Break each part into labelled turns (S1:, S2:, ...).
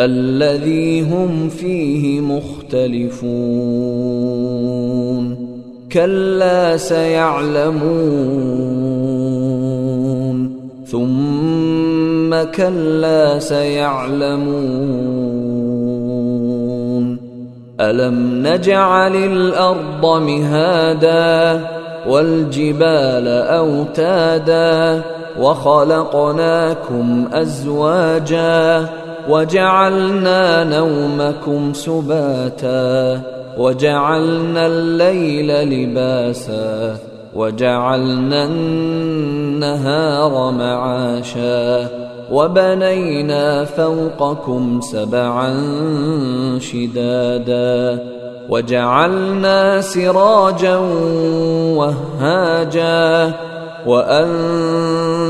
S1: الذي هم فيه مختلفون. كلا سيعلمون. ثم كلا سيعلمون. ألم نجعل الأرض مهادا والجبال أوتادا وخلقناكم أزواجا وجعلنا نومكم سباتا وجعلنا الليل لباسا وجعلنا النهار معاشا وبنينا فوقكم سبعا شدادا وجعلنا سراجا وهاجا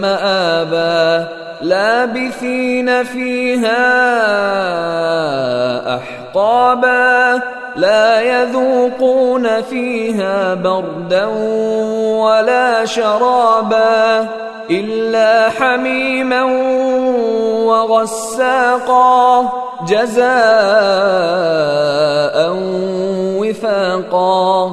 S1: مآبا لابثين فيها أحقابا لا يذوقون فيها بردا ولا شرابا إلا حميما وغساقا جزاء وفاقا.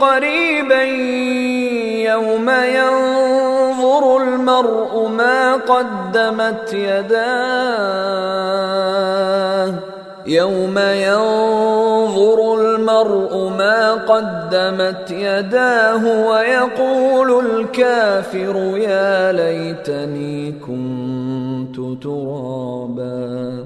S1: قريبا يوم ينظر المرء ما قدمت يداه. يوم ينظر المرء ما قدمت يداه ويقول الكافر يا ليتني كنت ترابا.